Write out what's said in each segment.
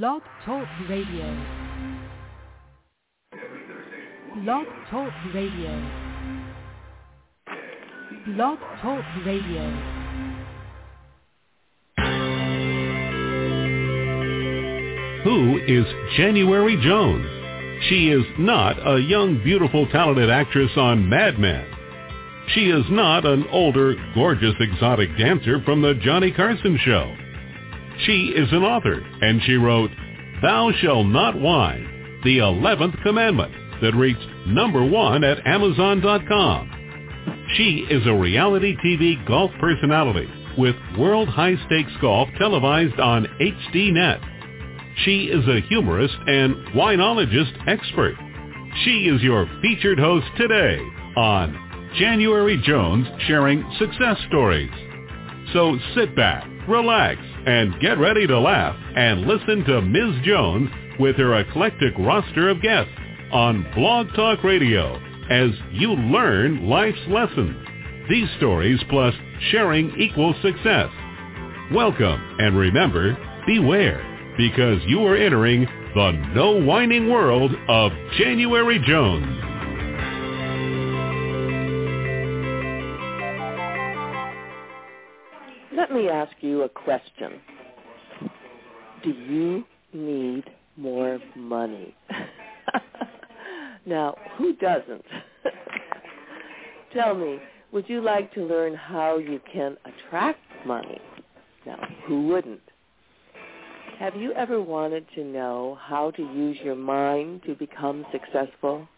Blog Talk Radio. Blog Talk Radio. Blog Talk Radio. Who is January Jones? She is not a young, beautiful, talented actress on Mad Men. She is not an older, gorgeous, exotic dancer from the Johnny Carson show. She is an author, and she wrote, Thou Shall Not Whine, the 11th Commandment, that reached number one at Amazon.com. She is a reality TV golf personality with World High Stakes Golf televised on HDNet. She is a humorist and winologist expert. She is your featured host today on January Jones sharing success stories. So sit back, relax, and get ready to laugh and listen to Ms. Jones with her eclectic roster of guests on Blog Talk Radio as you learn life's lessons. These stories plus sharing equals success. Welcome and remember, beware because you are entering the no whining world of January Jones. Me ask you a question. Do you need more money? now, who doesn't? Tell me, would you like to learn how you can attract money? Now, who wouldn't? Have you ever wanted to know how to use your mind to become successful?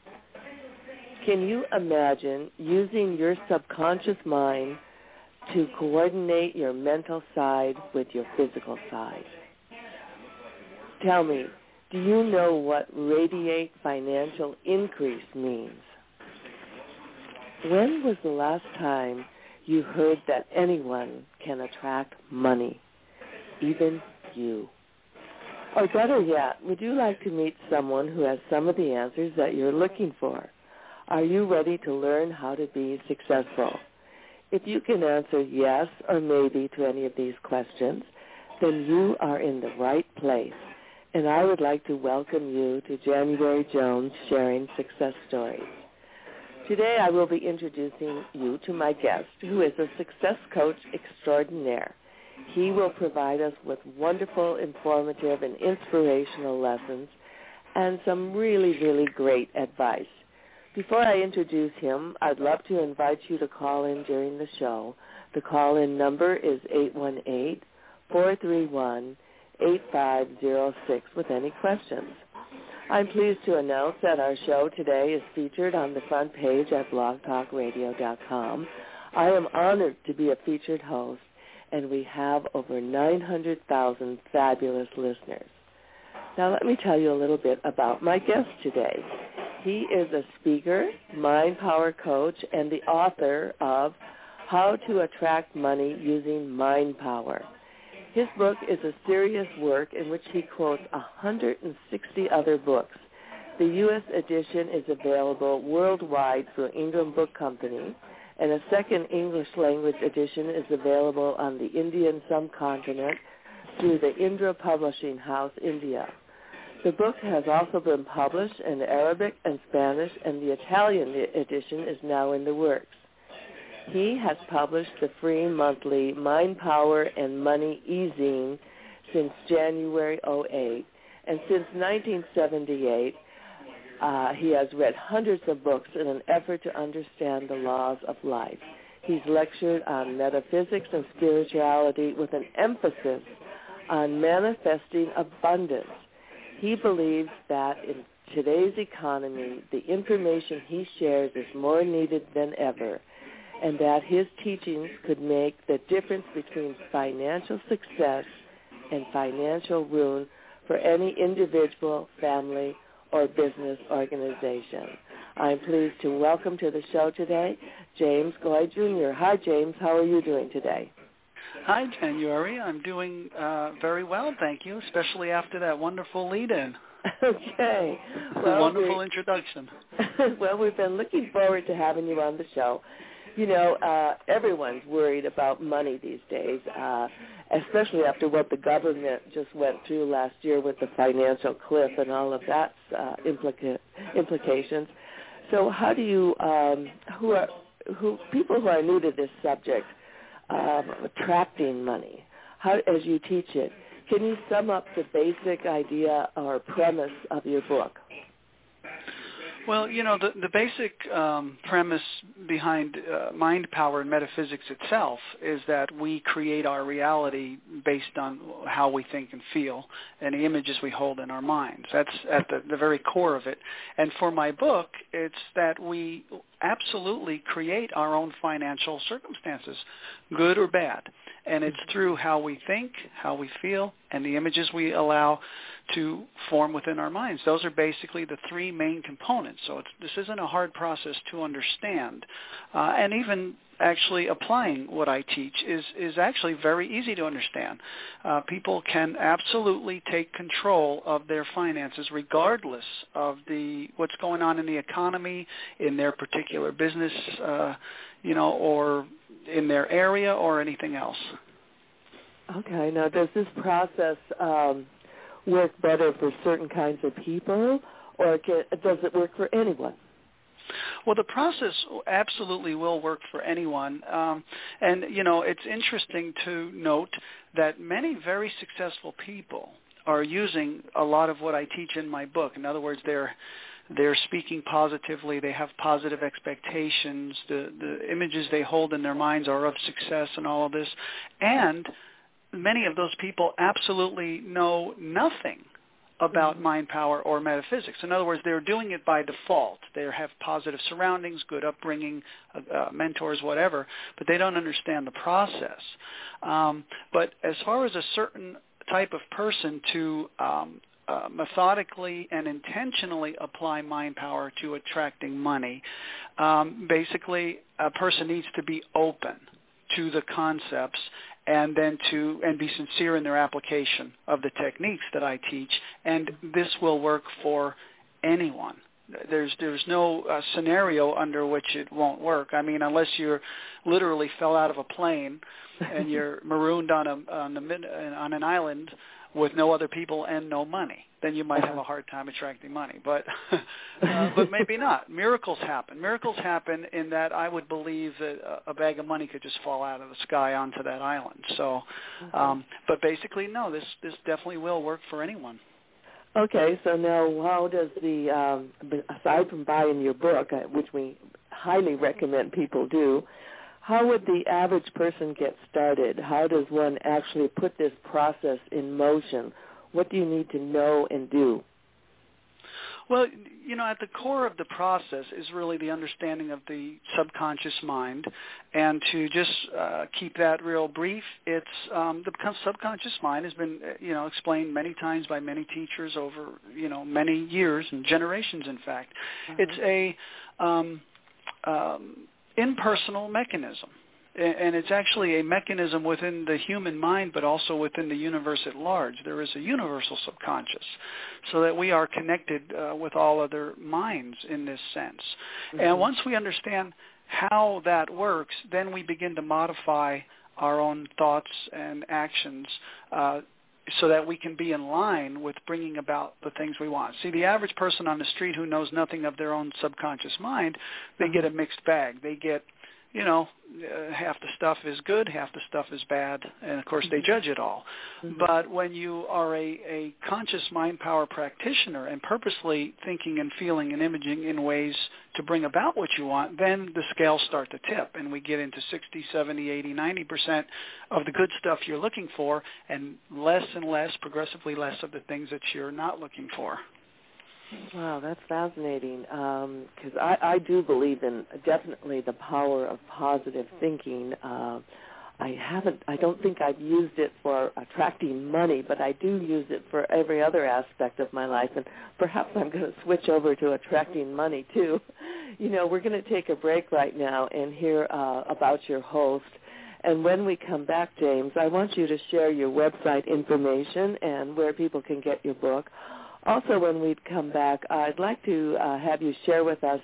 Can you imagine using your subconscious mind to coordinate your mental side with your physical side? Tell me, do you know what radiate financial increase means? When was the last time you heard that anyone can attract money, even you? Or better yet, would you like to meet someone who has some of the answers that you're looking for? Are you ready to learn how to be successful? If you can answer yes or maybe to any of these questions, then you are in the right place. And I would like to welcome you to January Jones Sharing Success Stories. Today I will be introducing you to my guest, who is a success coach extraordinaire. He will provide us with wonderful, informative, and inspirational lessons and some really, really great advice. Before I introduce him, I'd love to invite you to call in during the show. The call-in number is 818-431-8506 with any questions. I'm pleased to announce that our show today is featured on the front page at blogtalkradio.com. I am honored to be a featured host and we have over 900,000 fabulous listeners. Now let me tell you a little bit about my guest today. He is a speaker, mind power coach, and the author of How to Attract Money Using Mind Power. His book is a serious work in which he quotes 160 other books. The U.S. edition is available worldwide through Ingram Book Company and a second English language edition is available on the Indian subcontinent through the Indra Publishing House, India. The book has also been published in Arabic and Spanish, and the Italian edition is now in the works. He has published the free monthly Mind Power and Money e-zine since January 08, and since 1978, uh, he has read hundreds of books in an effort to understand the laws of life. He's lectured on metaphysics and spirituality with an emphasis on manifesting abundance. He believes that in today's economy, the information he shares is more needed than ever, and that his teachings could make the difference between financial success and financial ruin for any individual, family, or business organization. I'm pleased to welcome to the show today James Goi Jr. Hi, James. How are you doing today? Hi, January. I'm doing uh, very well, thank you, especially after that wonderful lead-in. Okay. Well, wonderful introduction. well, we've been looking forward to having you on the show. you know, uh, everyone's worried about money these days, uh, especially after what the government just went through last year with the financial cliff and all of that uh, implica- implications. So, how do you, um, who are who people who are new to this subject, um, attracting money, how as you teach it, can you sum up the basic idea or premise of your book? Well, you know, the, the basic um, premise behind uh, mind power and metaphysics itself is that we create our reality based on how we think and feel and the images we hold in our minds. That's at the, the very core of it. And for my book, it's that we absolutely create our own financial circumstances, good or bad. And it's through how we think, how we feel, and the images we allow to form within our minds. Those are basically the three main components. So this isn't a hard process to understand. Uh, and even actually applying what I teach is, is actually very easy to understand. Uh, people can absolutely take control of their finances regardless of the what's going on in the economy, in their particular business, uh, you know, or in their area or anything else. Okay. Now, does this process um, work better for certain kinds of people, or can, does it work for anyone? Well, the process absolutely will work for anyone. Um, and, you know, it's interesting to note that many very successful people are using a lot of what I teach in my book. In other words, they're they're speaking positively, they have positive expectations, the the images they hold in their minds are of success and all of this. And many of those people absolutely know nothing about mm-hmm. mind power or metaphysics. In other words, they're doing it by default. They have positive surroundings, good upbringing, uh, uh, mentors, whatever, but they don't understand the process. Um, but as far as a certain type of person to um, uh, methodically and intentionally apply mind power to attracting money, um, basically a person needs to be open to the concepts and then to and be sincere in their application of the techniques that I teach and this will work for anyone. There's there's no uh, scenario under which it won't work. I mean unless you're literally fell out of a plane and you're marooned on a on the mid, on an island with no other people and no money, then you might have a hard time attracting money. But uh, but maybe not. Miracles happen. Miracles happen in that I would believe that a bag of money could just fall out of the sky onto that island. So, um, but basically, no. This this definitely will work for anyone. Okay, so now how does the um, aside from buying your book, uh, which we highly recommend people do, how would the average person get started? How does one actually put this process in motion? What do you need to know and do? Well, you know, at the core of the process is really the understanding of the subconscious mind, and to just uh, keep that real brief, it's um, the subconscious mind has been, you know, explained many times by many teachers over, you know, many years and generations. In fact, mm-hmm. it's a um, um, impersonal mechanism. And it's actually a mechanism within the human mind, but also within the universe at large. There is a universal subconscious, so that we are connected uh, with all other minds in this sense. Mm-hmm. And once we understand how that works, then we begin to modify our own thoughts and actions uh, so that we can be in line with bringing about the things we want. See, the average person on the street who knows nothing of their own subconscious mind, they get uh-huh. a mixed bag. They get you know, uh, half the stuff is good, half the stuff is bad, and of course they mm-hmm. judge it all. Mm-hmm. But when you are a, a conscious mind power practitioner and purposely thinking and feeling and imaging in ways to bring about what you want, then the scales start to tip and we get into 60, 70, 80, 90% of the good stuff you're looking for and less and less, progressively less of the things that you're not looking for. Wow, that's fascinating. Because um, I, I do believe in definitely the power of positive thinking. Uh, I haven't. I don't think I've used it for attracting money, but I do use it for every other aspect of my life, and perhaps I'm going to switch over to attracting money too. You know, we're going to take a break right now and hear uh, about your host. And when we come back, James, I want you to share your website information and where people can get your book. Also, when we come back, I'd like to uh, have you share with us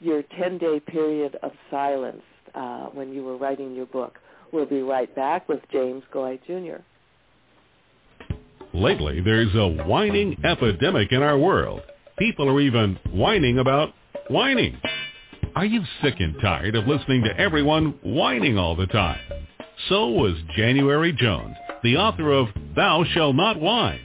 your 10-day period of silence. uh, when you were writing your book. We'll be right back with James Goi Jr. Lately, there's a whining epidemic in our world. People are even whining about whining. Are you sick and tired of listening to everyone whining all the time? So was January Jones, the author of Thou Shall Not Whine,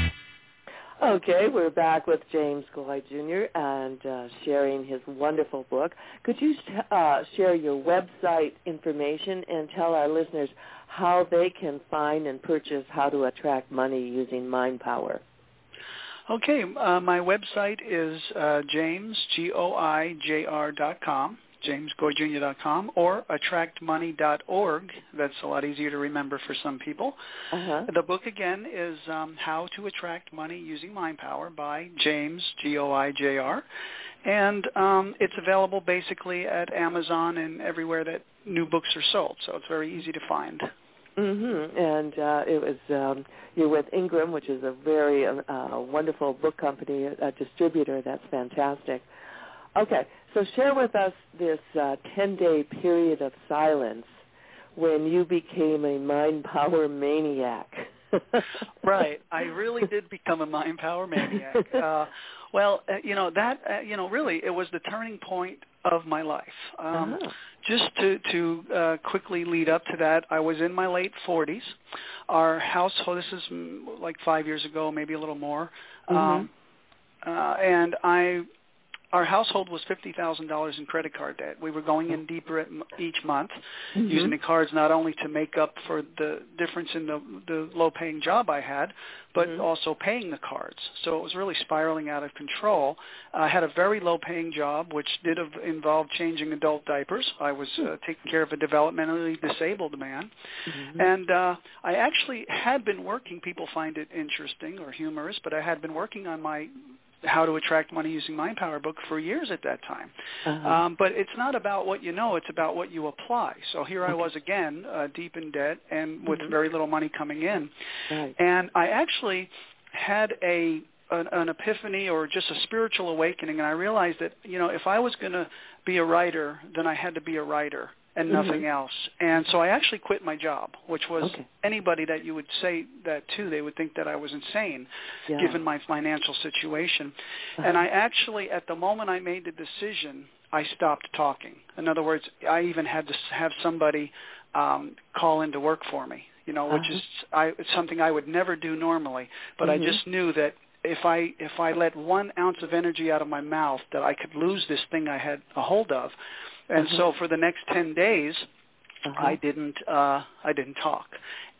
Okay, we're back with James Goi Jr. and uh, sharing his wonderful book. Could you uh, share your website information and tell our listeners how they can find and purchase How to Attract Money Using Mind Power? Okay, uh, my website is uh, jamesgoijr.com jamesgoijr.com or attractmoney.org. That's a lot easier to remember for some people. Uh-huh. The book again is um, How to Attract Money Using Mind Power by James G O I J R, and um, it's available basically at Amazon and everywhere that new books are sold. So it's very easy to find. Mm-hmm. And uh, it was um, you're with Ingram, which is a very uh, wonderful book company, a distributor. That's fantastic. Okay, so share with us this uh, 10-day period of silence when you became a mind power maniac. right. I really did become a mind power maniac. Uh, well, uh, you know that uh, you know really it was the turning point of my life. Um, uh-huh. Just to to uh, quickly lead up to that, I was in my late 40s. Our household. This is mm, like five years ago, maybe a little more. Mm-hmm. Um, uh, and I our household was fifty thousand dollars in credit card debt. We were going in deeper each month, mm-hmm. using the cards not only to make up for the difference in the the low-paying job I had, but mm-hmm. also paying the cards. So it was really spiraling out of control. I had a very low-paying job, which did involve changing adult diapers. I was uh, taking care of a developmentally disabled man, mm-hmm. and uh, I actually had been working. People find it interesting or humorous, but I had been working on my how to attract money using mind power book for years at that time uh-huh. um, but it's not about what you know it's about what you apply so here i was again uh, deep in debt and with mm-hmm. very little money coming in right. and i actually had a an, an epiphany or just a spiritual awakening and i realized that you know if i was going to be a writer then i had to be a writer and nothing mm-hmm. else. And so I actually quit my job, which was okay. anybody that you would say that to, they would think that I was insane, yeah. given my financial situation. Uh-huh. And I actually, at the moment I made the decision, I stopped talking. In other words, I even had to have somebody um, call in to work for me. You know, which uh-huh. is I, it's something I would never do normally. But mm-hmm. I just knew that if I if I let one ounce of energy out of my mouth, that I could lose this thing I had a hold of. And uh-huh. so for the next 10 days, uh-huh. I didn't uh I didn't talk.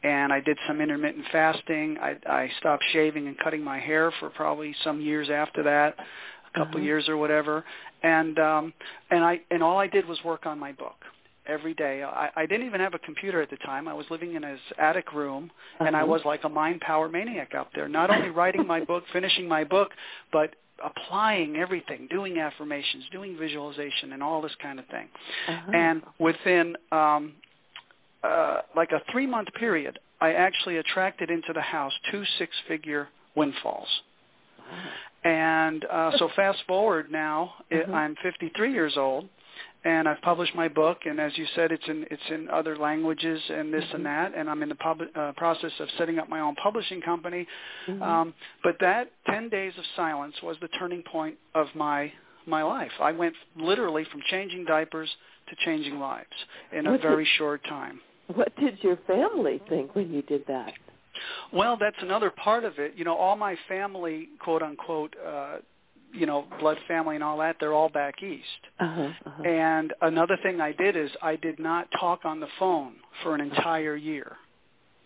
And I did some intermittent fasting. I I stopped shaving and cutting my hair for probably some years after that, a couple uh-huh. years or whatever. And um and I and all I did was work on my book every day. I, I didn't even have a computer at the time. I was living in his attic room, uh-huh. and I was like a mind power maniac out there. Not only writing my book, finishing my book, but applying everything, doing affirmations, doing visualization, and all this kind of thing. Uh-huh. And within um, uh, like a three month period, I actually attracted into the house two six figure windfalls. And uh, so fast forward now, Mhm. I'm 53 years old, and I've published my book. And as you said, it's in it's in other languages and this Mhm. and that. And I'm in the pub- uh, process of setting up my own publishing company. Mhm. Um, but that 10 days of silence was the turning point of my my life. I went literally from changing diapers to changing lives in a very it- short time. What did your family think when you did that? Well, that's another part of it. You know, all my family, quote unquote, uh, you know blood family and all that they're all back east Uh-huh, uh-huh. and another thing i did is i did not talk on the phone for an entire year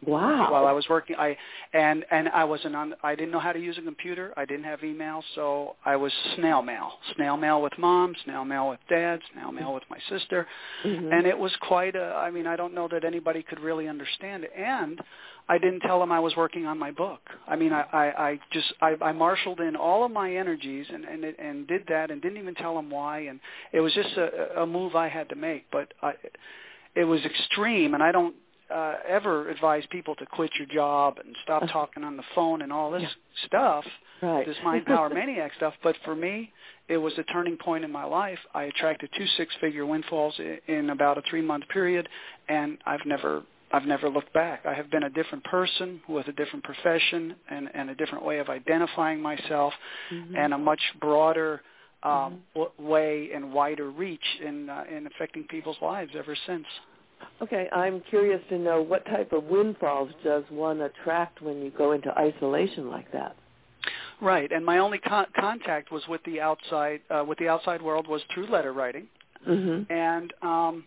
wow. while i was working i and and i wasn't on i didn't know how to use a computer. I didn't have email so i was snail mail. Snail mail with mom snail mail with dad snail mail with my sister. Mhm. and it was quite a i mean i don't know that anybody could really understand it. And i didn't tell them i was working on my book. I mean i i, I just I, I marshaled in all of my energies and and it, and did that and didn't even tell them why. And it was just a a move i had to make. But i it was extreme. And i don't uh, ever advise people to quit your job and stop Uh-huh. talking on the phone and all this Yeah. stuff right. this mind power maniac stuff. But for me, it was a turning point in my life. I attracted two six-figure windfalls in about a three-month period, and I've never I've never looked back. I have been a different person with a different profession and, and a different way of identifying myself, Mhm. and a much broader um, w- way and wider reach in uh, in affecting people's lives ever since. Okay, I'm curious to know what type of windfalls does one attract when you go into isolation like that? Right, and my only con- contact was with the outside uh, with the outside world was through letter writing. Mm-hmm. and um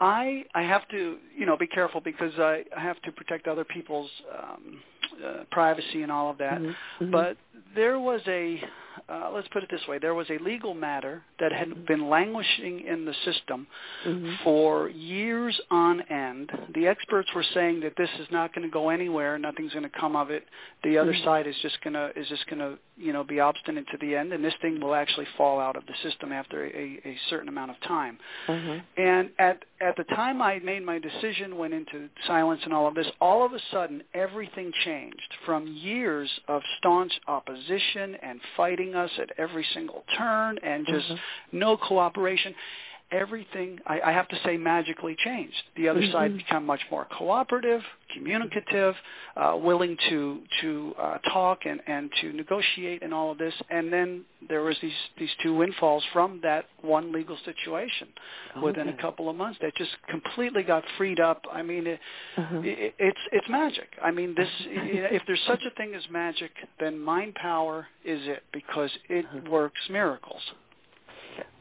i i have to you know be careful because i i have to protect other people's um uh, privacy and all of that Mhm. but there was a uh, let's put it this way there was a legal matter that Mm-hmm. had been languishing in the system Mhm. for years on end the experts were saying that this is not going to go anywhere nothing's going to come of it the other Mhm. side is just going to is just going to you know be obstinate to the end and this thing will actually fall out of the system after a, a certain amount of time Uh-huh. and at at the time I made my decision, went into silence and all of this, all of a sudden everything changed. From years of staunch opposition and fighting us at every single turn and just Mhm. no cooperation, everything I, I have to say magically changed. The other Mhm. side become much more cooperative, communicative, uh, willing to to uh, talk and and to negotiate and all of this. And then there was these these two windfalls from that one legal situation within a couple of months that just completely got freed up. I mean, it, Uh-huh. it, it's it's magic. I mean, this if there's such a thing as magic, then mind power is it because it Uh-huh. works miracles.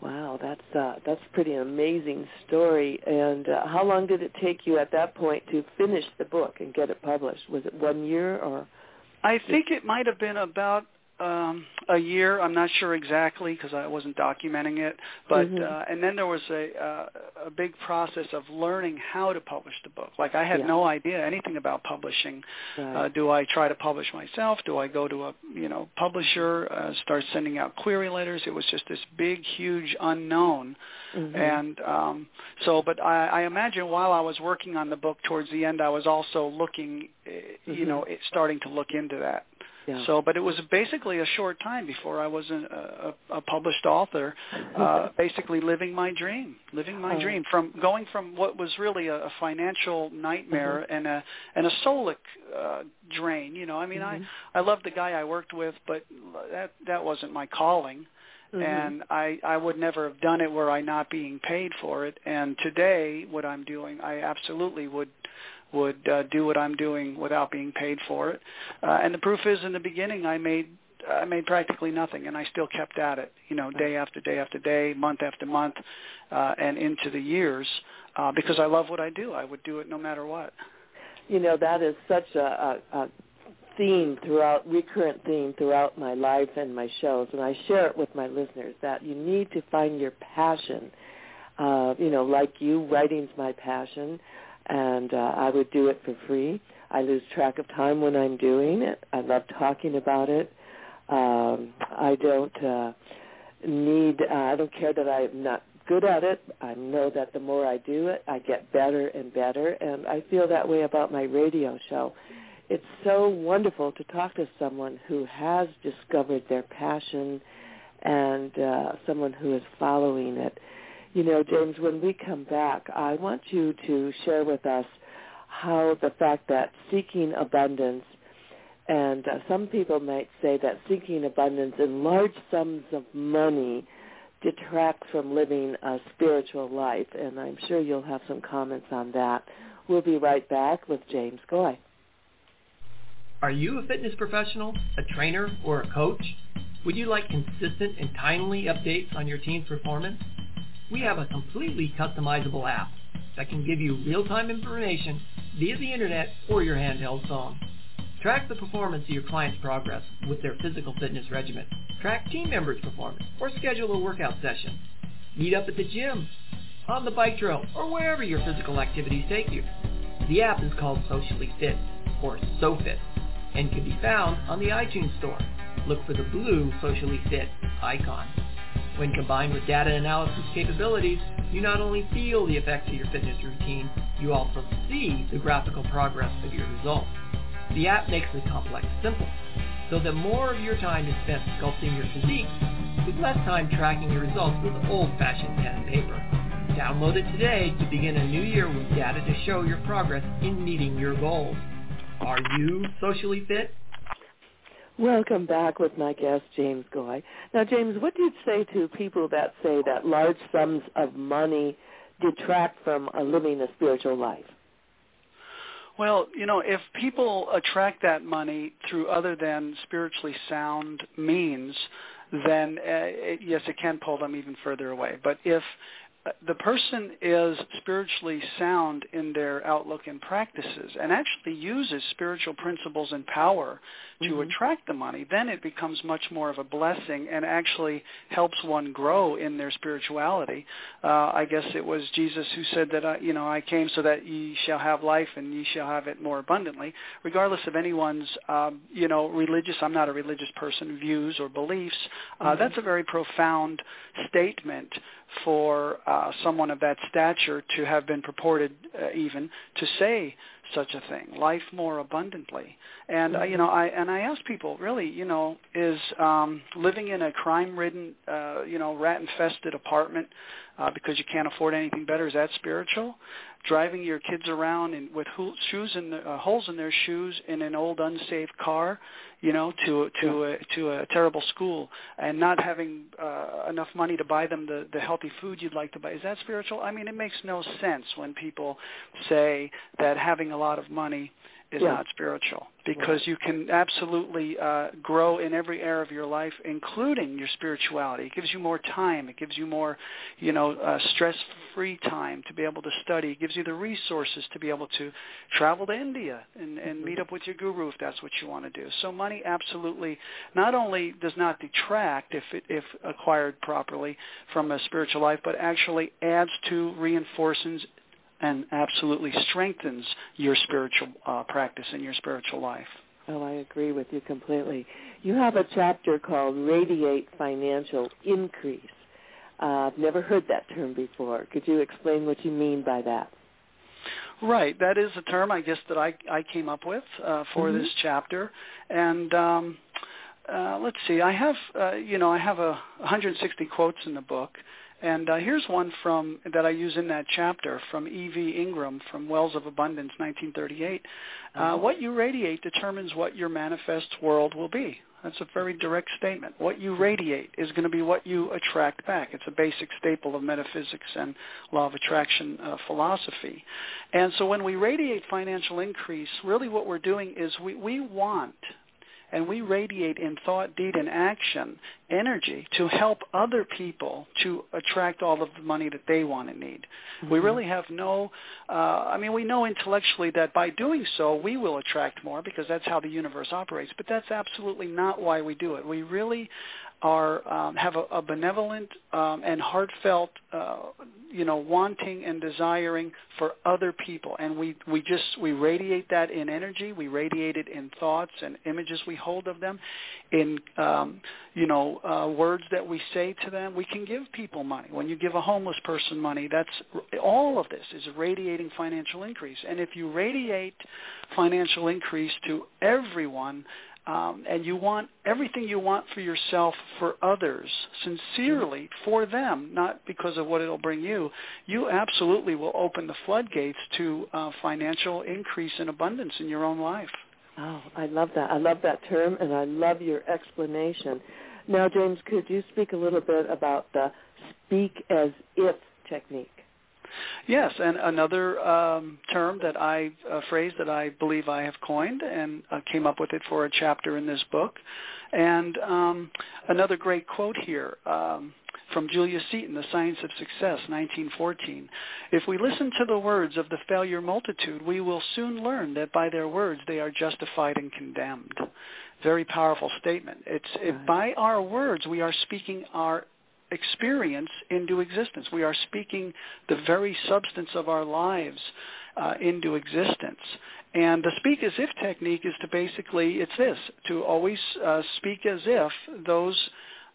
Wow, that's uh, that's pretty amazing story. And uh, how long did it take you at that point to finish the book and get it published? Was it one year or? I think it might have been about um, a year. I'm not sure exactly because I wasn't documenting it. But Mhm. uh, and then there was a uh, a big process of learning how to publish the book. Like I had Yeah. no idea anything about publishing. Right. Uh, do I try to publish myself? Do I go to a you know publisher? Uh, start sending out query letters? It was just this big, huge unknown. Mhm. And um, so, but I, I imagine while I was working on the book towards the end, I was also looking, uh, you know, it, starting to look into that. Yeah. So, but it was basically a short time before I was a, a, a published author, uh, basically living my dream, living my Oh. dream from going from what was really a, a financial nightmare and a and a soulic uh, drain. You know, I mean, Mhm. I I loved the guy I worked with, but that that wasn't my calling Mhm. and I I would never have done it were I not being paid for it. And today, what I'm doing, I absolutely would would uh, do what I'm doing without being paid for it. Uh, and the proof is, in the beginning, I made I made practically nothing, and I still kept at it. You know, day after day after day, month after month, uh, and into the years, uh, because I love what I do. I would do it no matter what. you know that is such a, a, a theme throughout recurrent theme throughout my life and my shows and i share it with my listeners that you need to find your passion uh you know like you writing's my passion and uh, i would do it for free i lose track of time when i'm doing it i love talking about it um i don't uh need uh, i don't care that i'm not good at it. I know that the more I do it, I get better and better, and I feel that way about my radio show. It's so wonderful to talk to someone who has discovered their passion and uh, someone who is following it. You know, James, when we come back, I want you to share with us how the fact that seeking abundance and uh, some people might say that seeking abundance in large sums of money detracts from living a spiritual life, and I'm sure you'll have some comments on that. We'll be right back with James Goi. Are you a fitness professional, a trainer, or a coach? Would you like consistent and timely updates on your team's performance? We have a completely customizable app that can give you real-time information via the internet or your handheld phone. Track the performance of your client's progress with their physical fitness regimen. Track team members' performance or schedule a workout session. Meet up at the gym, on the bike trail, or wherever your physical activities take you. The app is called Socially Fit, or SoFit, and can be found on the iTunes Store. Look for the blue Socially Fit icon. When combined with data analysis capabilities, you not only feel the effects of your fitness routine, you also see the graphical progress of your results. The app makes the complex simple, so that more of your time is spent sculpting your physique, with less time tracking your results with old-fashioned pen and paper. Download it today to begin a new year with data to show your progress in meeting your goals. Are you socially fit? Welcome back with my guest, James Goi. Now, James, what do you say to people that say that large sums of money detract from a living a spiritual life? Well, you know, if people attract that money through other than spiritually sound means, then uh, it, yes, it can pull them even further away. But if the person is spiritually sound in their outlook and practices and actually uses spiritual principles and power to mm-hmm. attract the money, then it becomes much more of a blessing and actually helps one grow in their spirituality. Uh, I guess it was Jesus who said that, uh, you know, I came so that ye shall have life and ye shall have it more abundantly. Regardless of anyone's, um, you know, religious, I'm not a religious person, views or beliefs, uh, mm-hmm. that's a very profound statement for uh, someone of that stature to have been purported uh, even to say such a thing, life more abundantly. And uh, you know, I and I ask people, really, you know, is um, living in a crime-ridden, uh, you know, rat-infested apartment uh, because you can't afford anything better is that spiritual? Driving your kids around in, with ho- shoes in the, uh, holes in their shoes in an old unsafe car, you know, to to a, to a terrible school, and not having uh, enough money to buy them the the healthy food you'd like to buy. Is that spiritual? I mean, it makes no sense when people say that having a lot of money is yeah. not spiritual because you can absolutely uh, grow in every area of your life, including your spirituality. It gives you more time. It gives you more, you know, uh, stress-free time to be able to study. It gives you the resources to be able to travel to India and, and mm-hmm. meet up with your guru if that's what you want to do. So money absolutely not only does not detract if it, if acquired properly from a spiritual life, but actually adds to, reinforces, and absolutely strengthens your spiritual uh, practice and your spiritual life. Oh, I agree with you completely. You have a chapter called Radiate Financial Increase. Uh, I've never heard that term before. Could you explain what you mean by that? Right, that is a term I guess that I I came up with uh, for mm-hmm. this chapter, and um, uh, let's see. I have uh, you know I have a 160 quotes in the book, and uh, here's one from that I use in that chapter from E.V. Ingraham from Wells of Abundance, 1938. Uh, uh-huh. What you radiate determines what your manifest world will be. That's a very direct statement. What you radiate is going to be what you attract back. It's a basic staple of metaphysics and law of attraction uh, philosophy. And so when we radiate financial increase, really what we're doing is we, we want and we radiate in thought, deed, and action energy to help other people to attract all of the money that they want and need. Mm-hmm. We really have no, uh, I mean, we know intellectually that by doing so, we will attract more because that's how the universe operates, but that's absolutely not why we do it. We really are um, have a, a benevolent um, and heartfelt, uh, you know, wanting and desiring for other people, and we we just we radiate that in energy. We radiate it in thoughts and images we hold of them, in um, you know uh, words that we say to them. We can give people money. When you give a homeless person money, that's all of this is radiating financial increase. And if you radiate financial increase to everyone, um, and you want everything you want for yourself for others sincerely for them, not because of what it'll bring you, you absolutely will open the floodgates to uh, financial increase and abundance in your own life. Oh, I love that. I love that term, and I love your explanation. Now, James, could you speak a little bit about the speak as if technique? Yes, and another um, term that I, a phrase that I believe I have coined and uh, came up with it for a chapter in this book. And um, another great quote here um, from Julius Seton, The Science of Success, 1914. If we listen to the words of the failure multitude, we will soon learn that by their words they are justified and condemned. Very powerful statement. It's it, by our words we are speaking our experience into existence. We are speaking the very substance of our lives uh, into existence. And the speak as if technique is to basically, it's this, to always uh, speak as if those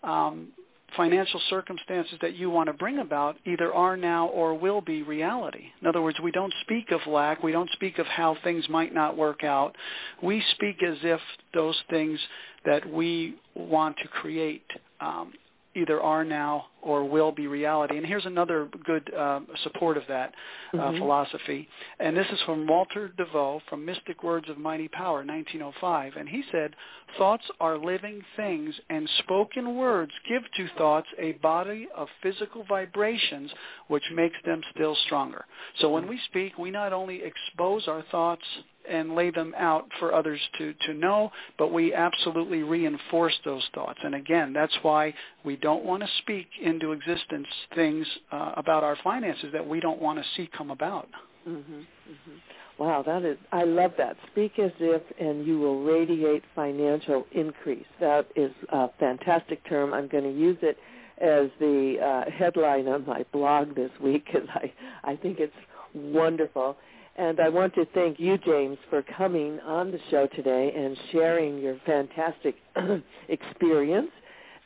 um, financial circumstances that you want to bring about either are now or will be reality. In other words, we don't speak of lack. We don't speak of how things might not work out. We speak as if those things that we want to create um, either are now or will be reality. And here's another good uh, support of that uh, mm-hmm. philosophy. And this is from Walter DeVoe from Mystic Words of Mighty Power, 1905. And he said, thoughts are living things and spoken words give to thoughts a body of physical vibrations which makes them still stronger. So when we speak, we not only expose our thoughts and lay them out for others to, to know, but we absolutely reinforce those thoughts. And again, that's why we don't want to speak into existence things uh, about our finances that we don't want to see come about. Mm-hmm, mm-hmm. Wow, that is, I love that. Speak as if and you will radiate financial increase. That is a fantastic term. I'm going to use it as the uh, headline on my blog this week because I, I think it's wonderful. And I want to thank you, James, for coming on the show today and sharing your fantastic experience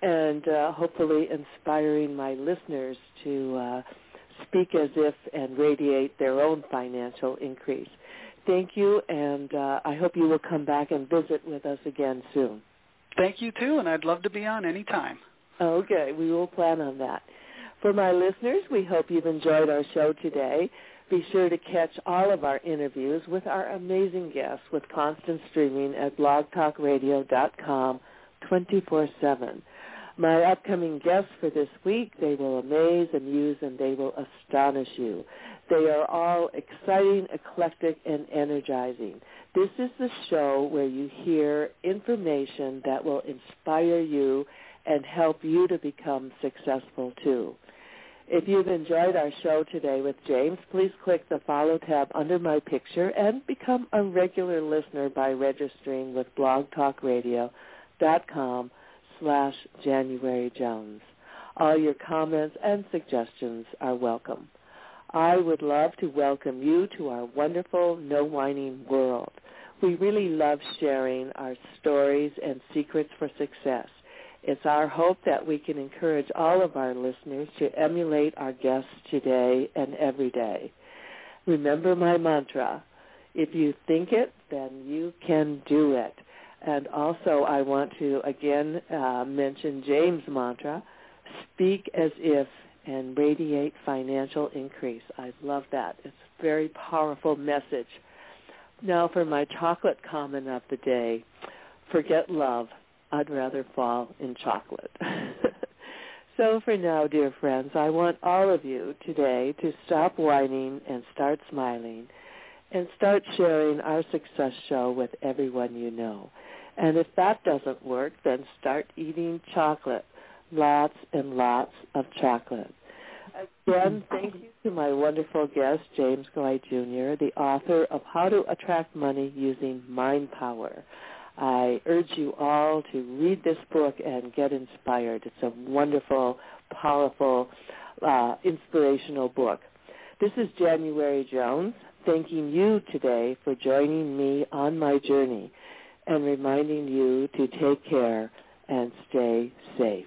and uh, hopefully inspiring my listeners to uh, speak as if and radiate their own financial increase. Thank you, and uh, I hope you will come back and visit with us again soon. Thank you, too, and I'd love to be on anytime. Okay, we will plan on that. For my listeners, we hope you've enjoyed our show today. Be sure to catch all of our interviews with our amazing guests with constant streaming at blogtalkradio.com 24-7. My upcoming guests for this week, they will amaze, amuse, and they will astonish you. They are all exciting, eclectic, and energizing. This is the show where you hear information that will inspire you and help you to become successful too. If you've enjoyed our show today with James, please click the follow tab under my picture and become a regular listener by registering with blogtalkradio.com slash January Jones. All your comments and suggestions are welcome. I would love to welcome you to our wonderful No Whining world. We really love sharing our stories and secrets for success. It's our hope that we can encourage all of our listeners to emulate our guests today and every day. Remember my mantra, if you think it, then you can do it. And also I want to again uh, mention James' mantra, speak as if and radiate financial increase. I love that. It's a very powerful message. Now for my chocolate comment of the day, forget love I'd rather fall in chocolate. so for now, dear friends, I want all of you today to stop whining and start smiling and start sharing our success show with everyone you know. And if that doesn't work, then start eating chocolate, lots and lots of chocolate. Again, thank you to my wonderful guest, James Glide Jr., the author of How to Attract Money Using Mind Power. I urge you all to read this book and get inspired. It's a wonderful, powerful, uh, inspirational book. This is January Jones thanking you today for joining me on my journey and reminding you to take care and stay safe.